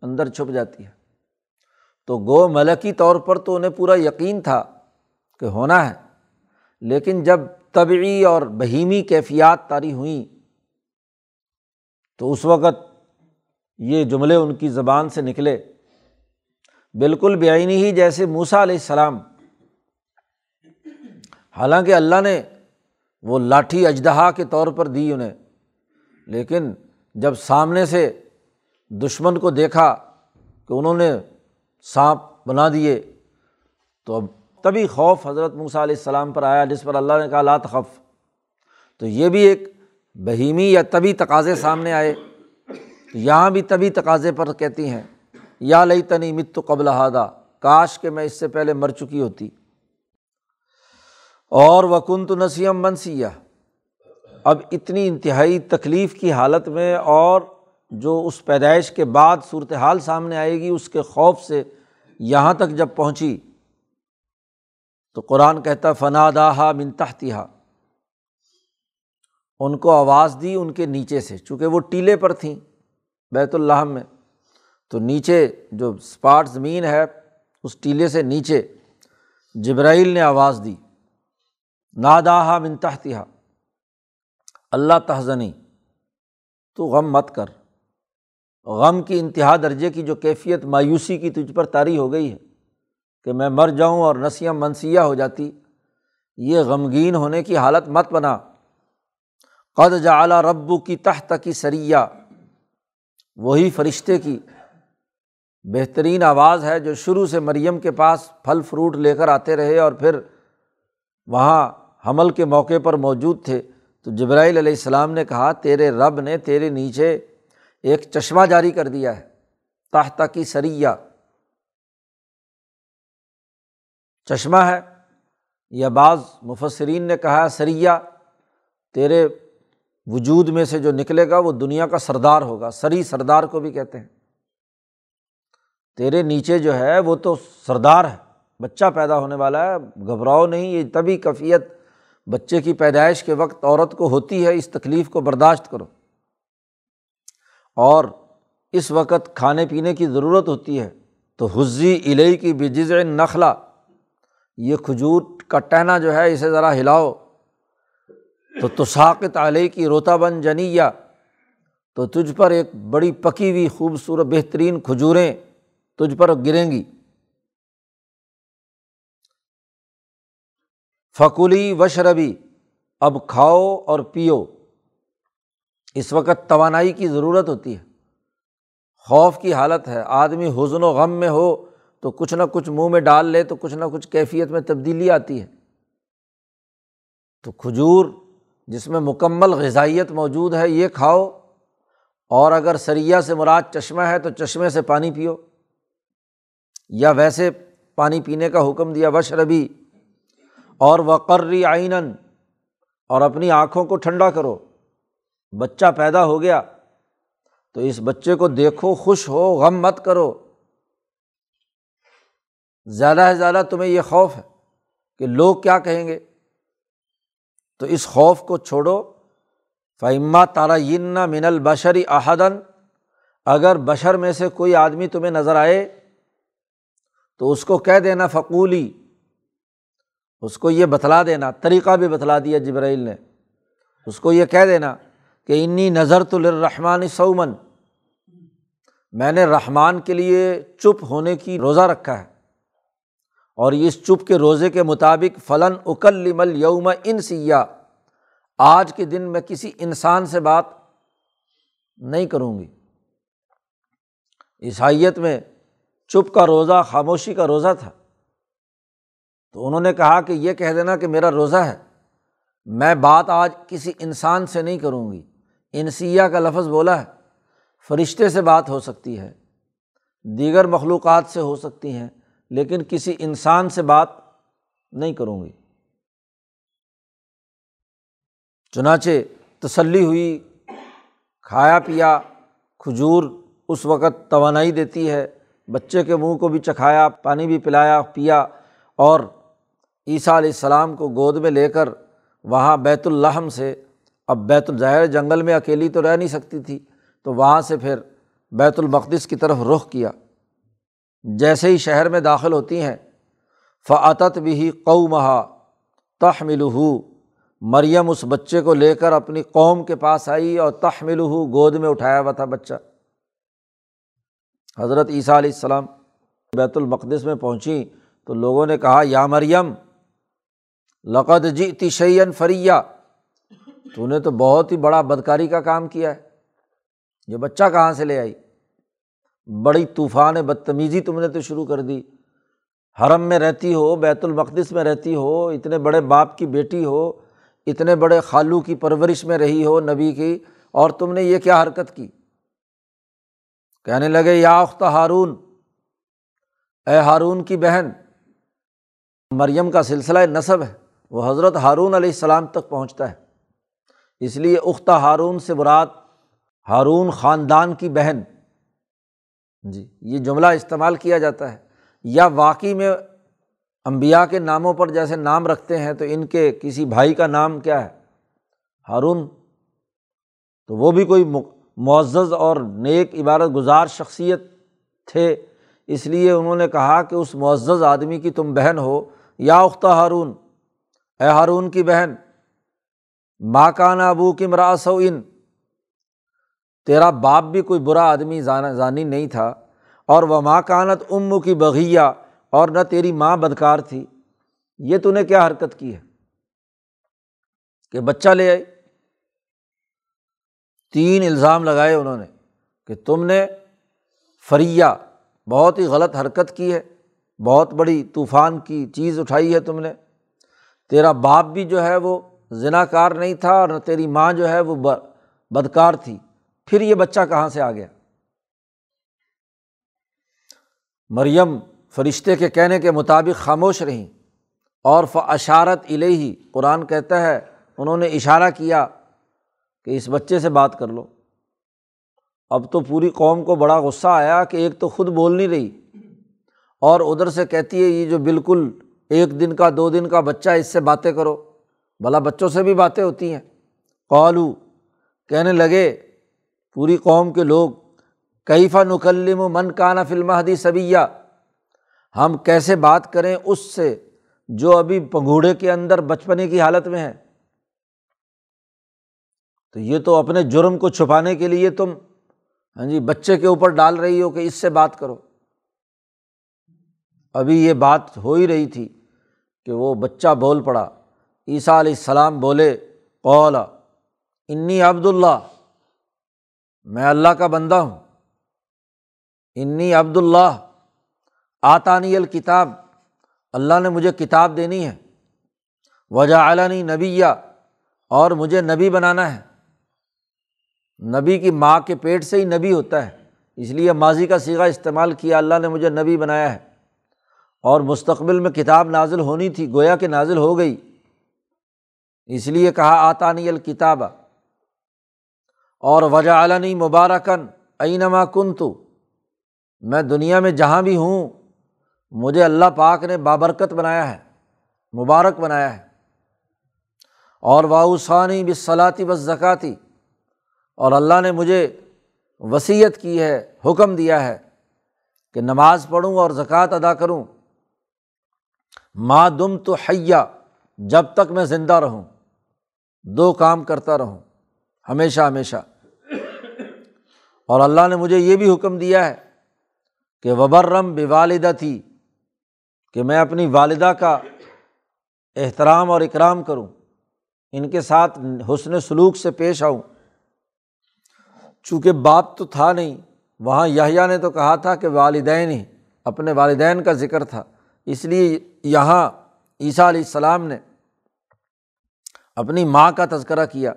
اندر چھپ جاتی ہے۔ تو گو ملکی طور پر تو انہیں پورا یقین تھا کہ ہونا ہے، لیکن جب طبعی اور بہیمی کیفیات طاری ہوئیں، تو اس وقت یہ جملے ان کی زبان سے نکلے۔ بالکل بےآنی ہی جیسے موسا علیہ السلام۔ حالانکہ اللہ نے وہ لاٹھی اجدہا کے طور پر دی انہیں، لیکن جب سامنے سے دشمن کو دیکھا کہ انہوں نے سانپ بنا دیے، تو اب تبھی خوف حضرت موسیٰ علیہ السلام پر آیا، جس پر اللہ نے کہا لات خف تو یہ بھی ایک بہیمی یا طبی تقاضے سامنے آئے۔ تو یہاں بھی طبی تقاضے پر کہتی ہیں۔ یا لئی تنی مت قبل ہادہ کاش کہ میں اس سے پہلے مر چکی ہوتی۔ اور وکن تو نسیم منسیہ۔ اب اتنی انتہائی تکلیف کی حالت میں اور جو اس پیدائش کے بعد صورت حال سامنے آئے گی، اس کے خوف سے یہاں تک جب پہنچی، تو قرآن کہتا فنا داہا من تحتیہ ان کو آواز دی ان کے نیچے سے، چونکہ وہ ٹیلے پر تھیں، بیت اللہ میں۔ تو نیچے جو اسپاٹ زمین ہے، اس ٹیلے سے نیچے جبرائیل نے آواز دی، ناداہا منتہتہ اللہ تہذنی تو غم مت کر۔ غم کی انتہا درجے کی جو کیفیت مایوسی کی تجھ پر طاری ہو گئی ہے کہ میں مر جاؤں اور نسیاں منسیہ ہو جاتی، یہ غمگین ہونے کی حالت مت بنا۔ قد جعلی ربو کی تحت کی سریا وہی فرشتے کی بہترین آواز ہے جو شروع سے مریم کے پاس پھل فروٹ لے کر آتے رہے اور پھر وہاں حمل کے موقع پر موجود تھے۔ تو جبرائیل علیہ السلام نے کہا، تیرے رب نے تیرے نیچے ایک چشمہ جاری کر دیا ہے تحتا کی سریا چشمہ ہے۔ یا بعض مفسرین نے کہا سریا تیرے وجود میں سے جو نکلے گا، وہ دنیا کا سردار ہوگا، سری سردار کو بھی کہتے ہیں۔ تیرے نیچے جو ہے وہ تو سردار ہے، بچہ پیدا ہونے والا ہے، گھبراؤ نہیں، یہ تبھی کفیت بچے کی پیدائش کے وقت عورت کو ہوتی ہے، اس تکلیف کو برداشت کرو۔ اور اس وقت کھانے پینے کی ضرورت ہوتی ہے، تو حزی الہی کی بجز نخلا یہ کھجور کا ٹہنا جو ہے، اسے ذرا ہلاؤ۔ تو تساقت علیہ کی روتا بن جنیا تو تجھ پر ایک بڑی پکی ہوئی خوبصورت بہترین کھجوریں تجھ پر گریں گی۔ فکولی وشربی، اب کھاؤ اور پیو۔ اس وقت توانائی کی ضرورت ہوتی ہے۔ خوف کی حالت ہے۔ آدمی حزن و غم میں ہو تو کچھ نہ کچھ منہ میں ڈال لے تو کچھ نہ کچھ کیفیت میں تبدیلی آتی ہے۔ تو کھجور، جس میں مکمل غذائیت موجود ہے، یہ کھاؤ۔ اور اگر سریا سے مراد چشمہ ہے تو چشمے سے پانی پیو۔ یا ویسے پانی پینے کا حکم دیا بشربی اور وقرری آئین اور اپنی آنکھوں کو ٹھنڈا کرو۔ بچہ پیدا ہو گیا، تو اس بچے کو دیکھو، خوش ہو، غم مت کرو۔ زیادہ سے زیادہ تمہیں یہ خوف ہے کہ لوگ کیا کہیں گے۔ تو اس خوف کو چھوڑو۔ فعما تارا من البشری احدن اگر بشر میں سے کوئی آدمی تمہیں نظر آئے تو اس کو کہہ دینا فقولی، اس کو یہ بتلا دینا، طریقہ بھی بتلا دیا جبرائیل نے۔ اس کو یہ کہہ دینا کہ انی نظر تو لرحمان سعمن میں نے رحمان کے لیے چپ ہونے کی روزہ رکھا ہے۔ اور اس چپ کے روزے کے مطابق فلاں اکلمل یوم ان سیاح آج کے دن میں کسی انسان سے بات نہیں کروں گی۔ عیسائیت میں چپ کا روزہ، خاموشی کا روزہ تھا۔ تو انہوں نے کہا کہ یہ کہہ دینا کہ میرا روزہ ہے۔ میں بات آج کسی انسان سے نہیں کروں گی۔ انسیا کا لفظ بولا ہے۔ فرشتے سے بات ہو سکتی ہے۔ دیگر مخلوقات سے ہو سکتی ہیں، لیکن کسی انسان سے بات نہیں کروں گی۔ چنانچہ تسلی ہوئی، کھایا پیا، کھجور اس وقت توانائی دیتی ہے۔ بچے کے منہ کو بھی چکھایا، پانی بھی پلایا، پیا اور عیسیٰ علیہ السلام کو گود میں لے کر وہاں بیت الحم سے، اب بیت الظاہر جنگل میں اکیلی تو رہ نہیں سکتی تھی، تو وہاں سے پھر بیت المقدس کی طرف رخ کیا۔ جیسے ہی شہر میں داخل ہوتی ہیں فعت بھی قو مہا تحمل مریم اس بچے کو لے کر اپنی قوم کے پاس آئی اور تحمل گود میں اٹھایا ہوا تھا بچہ۔ حضرت عیسیٰ علیہ السلام بیت المقدس میں پہنچی تو لوگوں نے کہا، یا مریم لقت جی تشین فریا تو نے تو بہت ہی بڑا بدکاری کا کام کیا ہے۔ یہ بچہ کہاں سے لے آئی؟ بڑی طوفان بدتمیزی تم نے تو شروع کر دی۔ حرم میں رہتی ہو، بیت المقدس میں رہتی ہو، اتنے بڑے باپ کی بیٹی ہو، اتنے بڑے خالو کی پرورش میں رہی ہو، نبی کی، اور تم نے یہ کیا حرکت کی؟ کہنے لگے، یا اخت ہارون، اے ہارون کی بہن، مریم کا سلسلہ نصب ہے، وہ حضرت ہارون علیہ السلام تک پہنچتا ہے۔ اس لیے اختہ ہارون سے برات ہارون خاندان کی بہن۔ جی یہ جملہ استعمال کیا جاتا ہے۔ یا واقعی میں امبیا کے ناموں پر جیسے نام رکھتے ہیں تو ان کے کسی بھائی کا نام کیا ہے؟ ہارون۔ تو وہ بھی کوئی معزز اور نیک عبارت گزار شخصیت تھے۔ اس لیے انہوں نے کہا کہ اس معزز آدمی کی تم بہن ہو۔ یا اختہ ہارون، اے ہارون کی بہن ماں کانا ابو کی ان تیرا باپ بھی کوئی برا آدمی ضانی نہیں تھا، اور وہ ماں کانت ام کی بغیا اور نہ تیری ماں بدکار تھی۔ یہ تو نے کیا حرکت کی ہے کہ بچہ لے آئی؟ تین الزام لگائے انہوں نے کہ تم نے فریا بہت ہی غلط حرکت کی ہے، بہت بڑی طوفان کی چیز اٹھائی ہے تم نے۔ تیرا باپ بھی جو ہے وہ ذنا کار نہیں تھا اور نہ تیری ماں جو ہے وہ بدکار تھی۔ پھر یہ بچہ کہاں سے آ گیا؟ مریم فرشتے کے کہنے کے مطابق خاموش رہیں اور اشارت الہی قرآن کہتا ہے، انہوں نے اشارہ کیا کہ اس بچے سے بات کر لو۔ اب تو پوری قوم کو بڑا غصہ آیا کہ ایک تو خود بول نہیں رہی اور ادھر سے کہتی ہے، یہ جو بالکل ایک دن کا، دو دن کا بچہ اس سے باتیں کرو۔ بھلا بچوں سے بھی باتیں ہوتی ہیں۔ قالو، کہنے لگے، پوری قوم کے لوگ کیفا نکلم و من کانا فلم حدی سبیہ؟ ہم کیسے بات کریں اس سے جو ابھی پنگوڑے کے اندر بچپنے کی حالت میں ہے؟ تو یہ تو اپنے جرم کو چھپانے کے لیے تم ہاں جی بچے کے اوپر ڈال رہی ہو کہ اس سے بات کرو۔ ابھی یہ بات ہو ہی رہی تھی کہ وہ بچہ بول پڑا۔ عیسیٰ علیہ السلام بولے قولا انی عبداللہ، میں اللہ کا بندہ ہوں۔ انی عبداللہ، آتانی الکتاب، اللہ نے مجھے کتاب دینی ہے۔ وجہ علانی نبیہ اور مجھے نبی بنانا ہے۔ نبی کی ماں کے پیٹ سے ہی نبی ہوتا ہے۔ اس لیے ماضی کا سیگا استعمال کیا اللہ نے مجھے نبی بنایا ہے۔ اور مستقبل میں کتاب نازل ہونی تھی، گویا کہ نازل ہو گئی۔ اس لیے کہا، آتانی الکتاب۔ اور وجہ علنی مبارکن اینما کن تو میں دنیا میں جہاں بھی ہوں، مجھے اللہ پاک نے بابرکت بنایا ہے، مبارک بنایا ہے۔ اور واؤسانی بصلاطی بس زکاتی اور اللہ نے مجھے وصیت کی ہے، حکم دیا ہے کہ نماز پڑھوں اور زکوٰۃ ادا کروں۔ ماں دم تو حیا، جب تک میں زندہ رہوں، دو کام کرتا رہوں، ہمیشہ ہمیشہ۔ اور اللہ نے مجھے یہ بھی حکم دیا ہے کہ وبرم بے والدہ تھی کہ میں اپنی والدہ کا احترام اور اکرام کروں، ان کے ساتھ حسن سلوک سے پیش آؤں۔ چونکہ باپ تو تھا نہیں، وہاں یحییٰ نے تو کہا تھا کہ والدین ہی، اپنے والدین کا ذکر تھا۔ اس لیے یہاں عیسیٰ علیہ السلام نے اپنی ماں کا تذکرہ کیا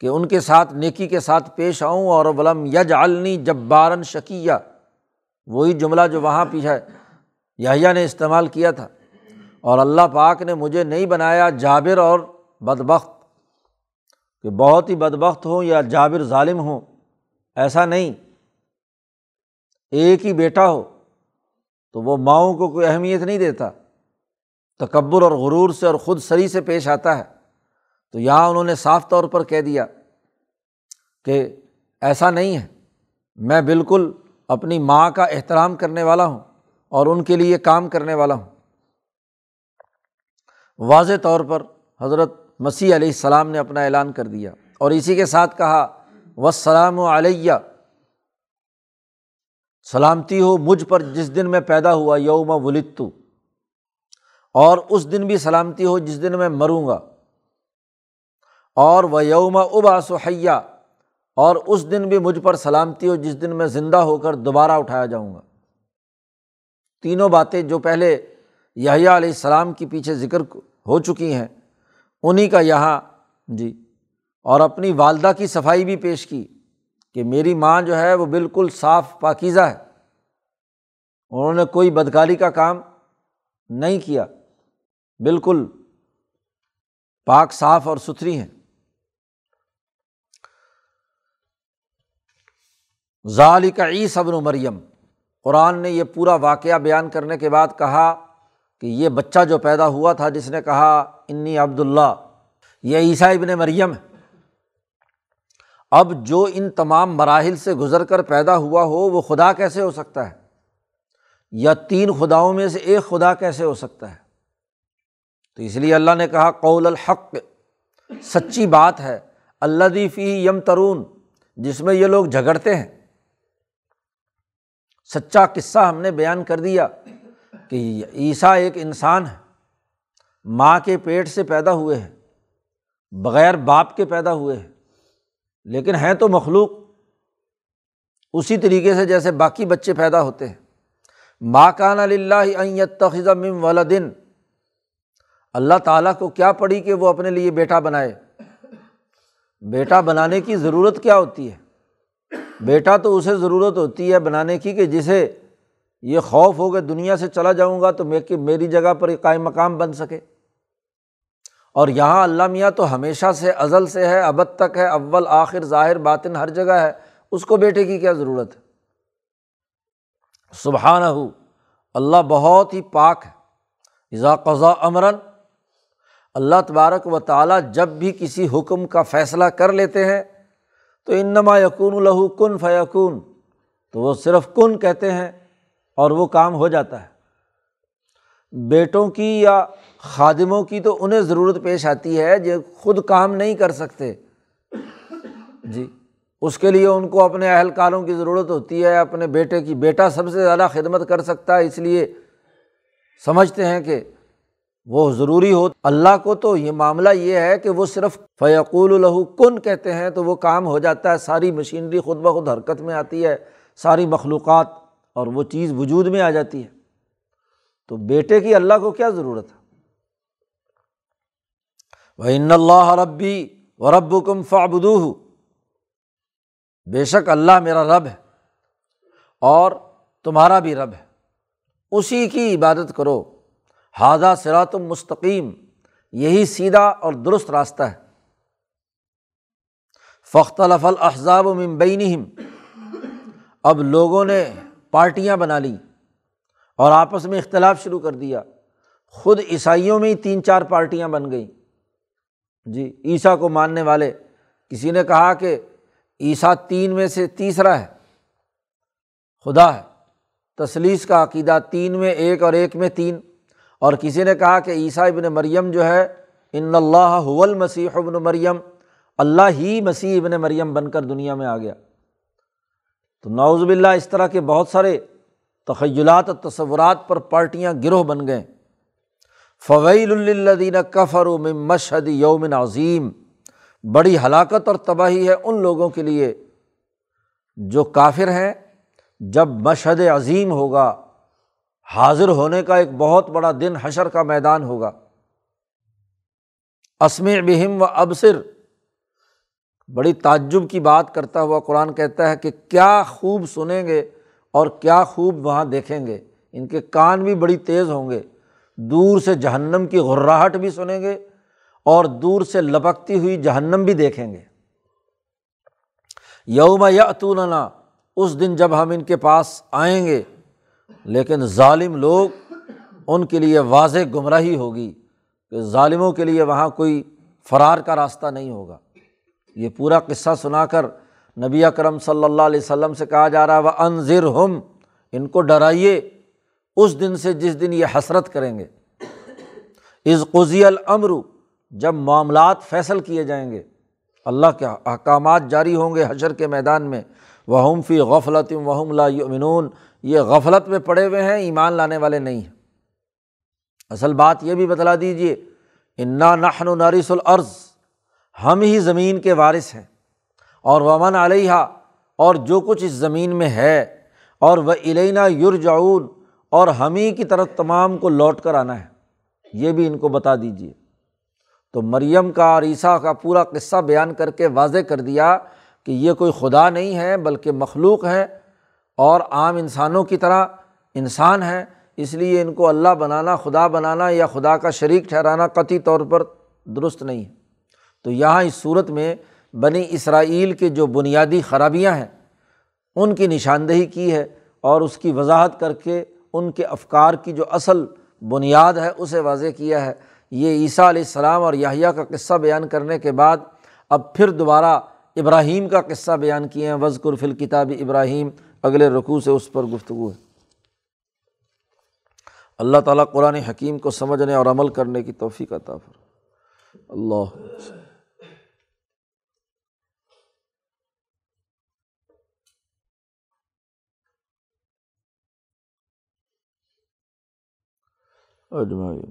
کہ ان کے ساتھ، نیکی کے ساتھ پیش آؤں اور ولم یج علنی جب بارن شکیہ وہی جملہ جو وہاں پیچھا یحییٰ نے استعمال کیا تھا۔ اور اللہ پاک نے مجھے نہیں بنایا جابر اور بدبخت۔ کہ بہت ہی بدبخت ہوں یا جابر ظالم ہوں۔ ایسا نہیں۔ ایک ہی بیٹا ہو تو وہ ماؤں کو کوئی اہمیت نہیں دیتا۔ تکبر اور غرور سے اور خود سری سے پیش آتا ہے۔ تو یہاں انہوں نے صاف طور پر کہہ دیا کہ ایسا نہیں ہے۔ میں بالکل اپنی ماں کا احترام کرنے والا ہوں اور ان کے لیے کام کرنے والا ہوں۔ واضح طور پر حضرت مسیح علیہ السلام نے اپنا اعلان کر دیا اور اسی کے ساتھ کہا وسلام علیہ۔ سلامتی ہو مجھ پر جس دن میں پیدا ہوا، یوم ولتو اور اس دن بھی سلامتی ہو جس دن میں مروں گا۔ اور وہ یوم ابا سحیہ اور اس دن بھی مجھ پر سلامتی ہو جس دن میں زندہ ہو کر دوبارہ اٹھایا جاؤں گا۔ تینوں باتیں جو پہلے یحییٰ علیہ السلام کے پیچھے ذکر ہو چکی ہیں انہیں کا یہاں جی اور اپنی والدہ کی صفائی بھی پیش کی کہ میری ماں جو ہے وہ بالکل صاف پاکیزہ ہے۔ انہوں نے کوئی بدکاری کا کام نہیں کیا۔ بالکل پاک، صاف اور ستھری ہیں۔ ظالی کا ای صبر مریم۔ قرآن نے یہ پورا واقعہ بیان کرنے کے بعد کہا کہ یہ بچہ جو پیدا ہوا تھا جس نے کہا، انی عبداللہ یہ عیسیٰ ابن مریم ہے۔ اب جو ان تمام مراحل سے گزر کر پیدا ہوا ہو، وہ خدا کیسے ہو سکتا ہے؟ یا تین خداؤں میں سے ایک خدا کیسے ہو سکتا ہے؟ تو اس لیے اللہ نے کہا، قول الحق، سچی بات ہے اللہ دی فی یم ترون جس میں یہ لوگ جھگڑتے ہیں۔ سچا قصہ ہم نے بیان کر دیا کہ عیسیٰ ایک انسان ہے، ماں کے پیٹ سے پیدا ہوئے ہیں بغیر باپ کے پیدا ہوئے ہیں لیکن ہیں تو مخلوق اسی طریقے سے جیسے باقی بچے پیدا ہوتے ہیں۔ ماں کان اللہ تخذ ولادن اللہ تعالیٰ کو کیا پڑی کہ وہ اپنے لیے بیٹا بنائے؟ بیٹا بنانے کی ضرورت کیا ہوتی ہے؟ بیٹا تو اسے ضرورت ہوتی ہے بنانے کی کہ جسے یہ خوف ہو کہ دنیا سے چلا جاؤں گا تو میری جگہ پر قائم مقام بن سکے۔ اور یہاں اللہ میاں تو ہمیشہ سے ازل سے ہے، ابد تک ہے، اول، آخر، ظاہر، باطن، ہر جگہ ہے۔ اس کو بیٹے کی کیا ضرورت ہے؟ سبحان ہو اللہ بہت ہی پاک ہے۔ اذا قضا امراً اللہ تبارک و تعالیٰ جب بھی کسی حکم کا فیصلہ کر لیتے ہیں، تو انما یقون الہو کن فیقون تو وہ صرف کن کہتے ہیں اور وہ کام ہو جاتا ہے۔ بیٹوں کی یا خادموں کی تو انہیں ضرورت پیش آتی ہے جو خود کام نہیں کر سکتے۔ جی اس کے لیے ان کو اپنے اہلکاروں کی ضرورت ہوتی ہے، اپنے بیٹے کی، بیٹا سب سے زیادہ خدمت کر سکتا ہے، اس لیے سمجھتے ہیں کہ وہ ضروری ہو۔ اللہ کو تو یہ معاملہ یہ ہے کہ وہ صرف فیقول الہو کن کہتے ہیں تو وہ کام ہو جاتا ہے، ساری مشینری خود بخود حرکت میں آتی ہے، ساری مخلوقات اور وہ چیز وجود میں آ جاتی ہے۔ تو بیٹے کی اللہ کو کیا ضرورت ہے؟ وہ ان اللہ ربی و رب کم فابدو بے شک اللہ میرا رب ہے اور تمہارا بھی رب ہے۔ اسی کی عبادت کرو۔ حاضہ سرات مستقیم۔ یہی سیدھا اور درست راستہ ہے۔ فخت الفل احزاب و ممبئی اب لوگوں نے پارٹیاں بنا لیں۔ اور آپس میں اختلاف شروع کر دیا۔ خود عیسائیوں میں ہی تین چار پارٹیاں بن گئیں۔ جی عیسیٰ کو ماننے والے۔ کسی نے کہا کہ عیسیٰ تین میں سے تیسرا ہے۔ خدا ہے۔ تصلیس کا عقیدہ تین میں ایک اور ایک میں تین۔ اور کسی نے کہا کہ عیسیٰ ابن مریم جو ہے، ان اللہ حول مسیح ابن مریم۔ اللہ ہی مسیح ابن مریم بن کر دنیا میں آ گیا۔ تو نوز باللہ اس طرح کے بہت سارے تخیلات و تصورات پر پارٹیاں گروہ بن گئے فویل الدین کفر و مشہد یومن عظیم۔ بڑی ہلاکت اور تباہی ہے ان لوگوں کے لیے جو کافر ہیں۔ جب مشہد عظیم ہوگا، حاضر ہونے کا ایک بہت بڑا دن حشر کا میدان ہوگا۔ اسم بہم و ابصر۔ بڑی تعجب کی بات کرتا ہوا قرآن کہتا ہے کہ کیا خوب سنیں گے۔ اور کیا خوب وہاں دیکھیں گے۔ ان کے کان بھی بڑی تیز ہوں گے۔ دور سے جہنم کی غراہٹ بھی سنیں گے اور دور سے لپکتی ہوئی جہنم بھی دیکھیں گے۔ یوم یا اس دن جب ہم ان کے پاس آئیں گے، لیکن ظالم لوگ ان کے لیے واضح گمراہی ہوگی کہ ظالموں کے لیے وہاں کوئی فرار کا راستہ نہیں ہوگا۔ یہ پورا قصہ سنا کر نبی اکرم صلی اللہ علیہ وسلم سے کہا جا رہا ہے وہ انضر ہم ان کو ڈرائیے، اس دن سے جس دن یہ حسرت کریں گے۔ از قزی العمر جب معاملات فیصل کیے جائیں گے۔ اللہ کے احکامات جاری ہوں گے حشر کے میدان میں۔ وہ فی غفلت وہم لا یؤمنون یہ غفلت میں پڑے ہوئے ہیں، ایمان لانے والے نہیں ہیں۔ اصل بات یہ بھی بتلا دیجیے انا نحن و العرض ہم ہی زمین کے وارث ہیں۔ اور ومن علیہ اور جو کچھ اس زمین میں ہے، اور وہ علینا یرجعون اور ہم ہی کی طرف تمام کو لوٹ کر آنا ہے۔ یہ بھی ان کو بتا دیجیے تو مریم کا اور عیسیٰ کا پورا قصہ بیان کر کے واضح کر دیا کہ یہ کوئی خدا نہیں ہے، بلکہ مخلوق ہے اور عام انسانوں کی طرح انسان ہے۔ اس لیے ان کو اللہ بنانا، خدا بنانا یا خدا کا شریک ٹھہرانا قطعی طور پر درست نہیں ہے۔ تو یہاں اس صورت میں بنی اسرائیل کے جو بنیادی خرابیاں ہیں، ان کی نشاندہی کی ہے اور اس کی وضاحت کر کے ان کے افکار کی جو اصل بنیاد ہے، اسے واضح کیا ہے۔ یہ عیسیٰ علیہ السلام اور یاہیا کا قصہ بیان کرنے کے بعد اب پھر دوبارہ ابراہیم کا قصہ بیان کیے ہیں۔ وزقر فل کتاب ابراہیم، اگلے رقوع سے اس پر گفتگو ہے۔ اللہ تعالیٰ قرآن حکیم کو سمجھنے اور عمل کرنے کی توفیق عطا فر اللہ اجمائی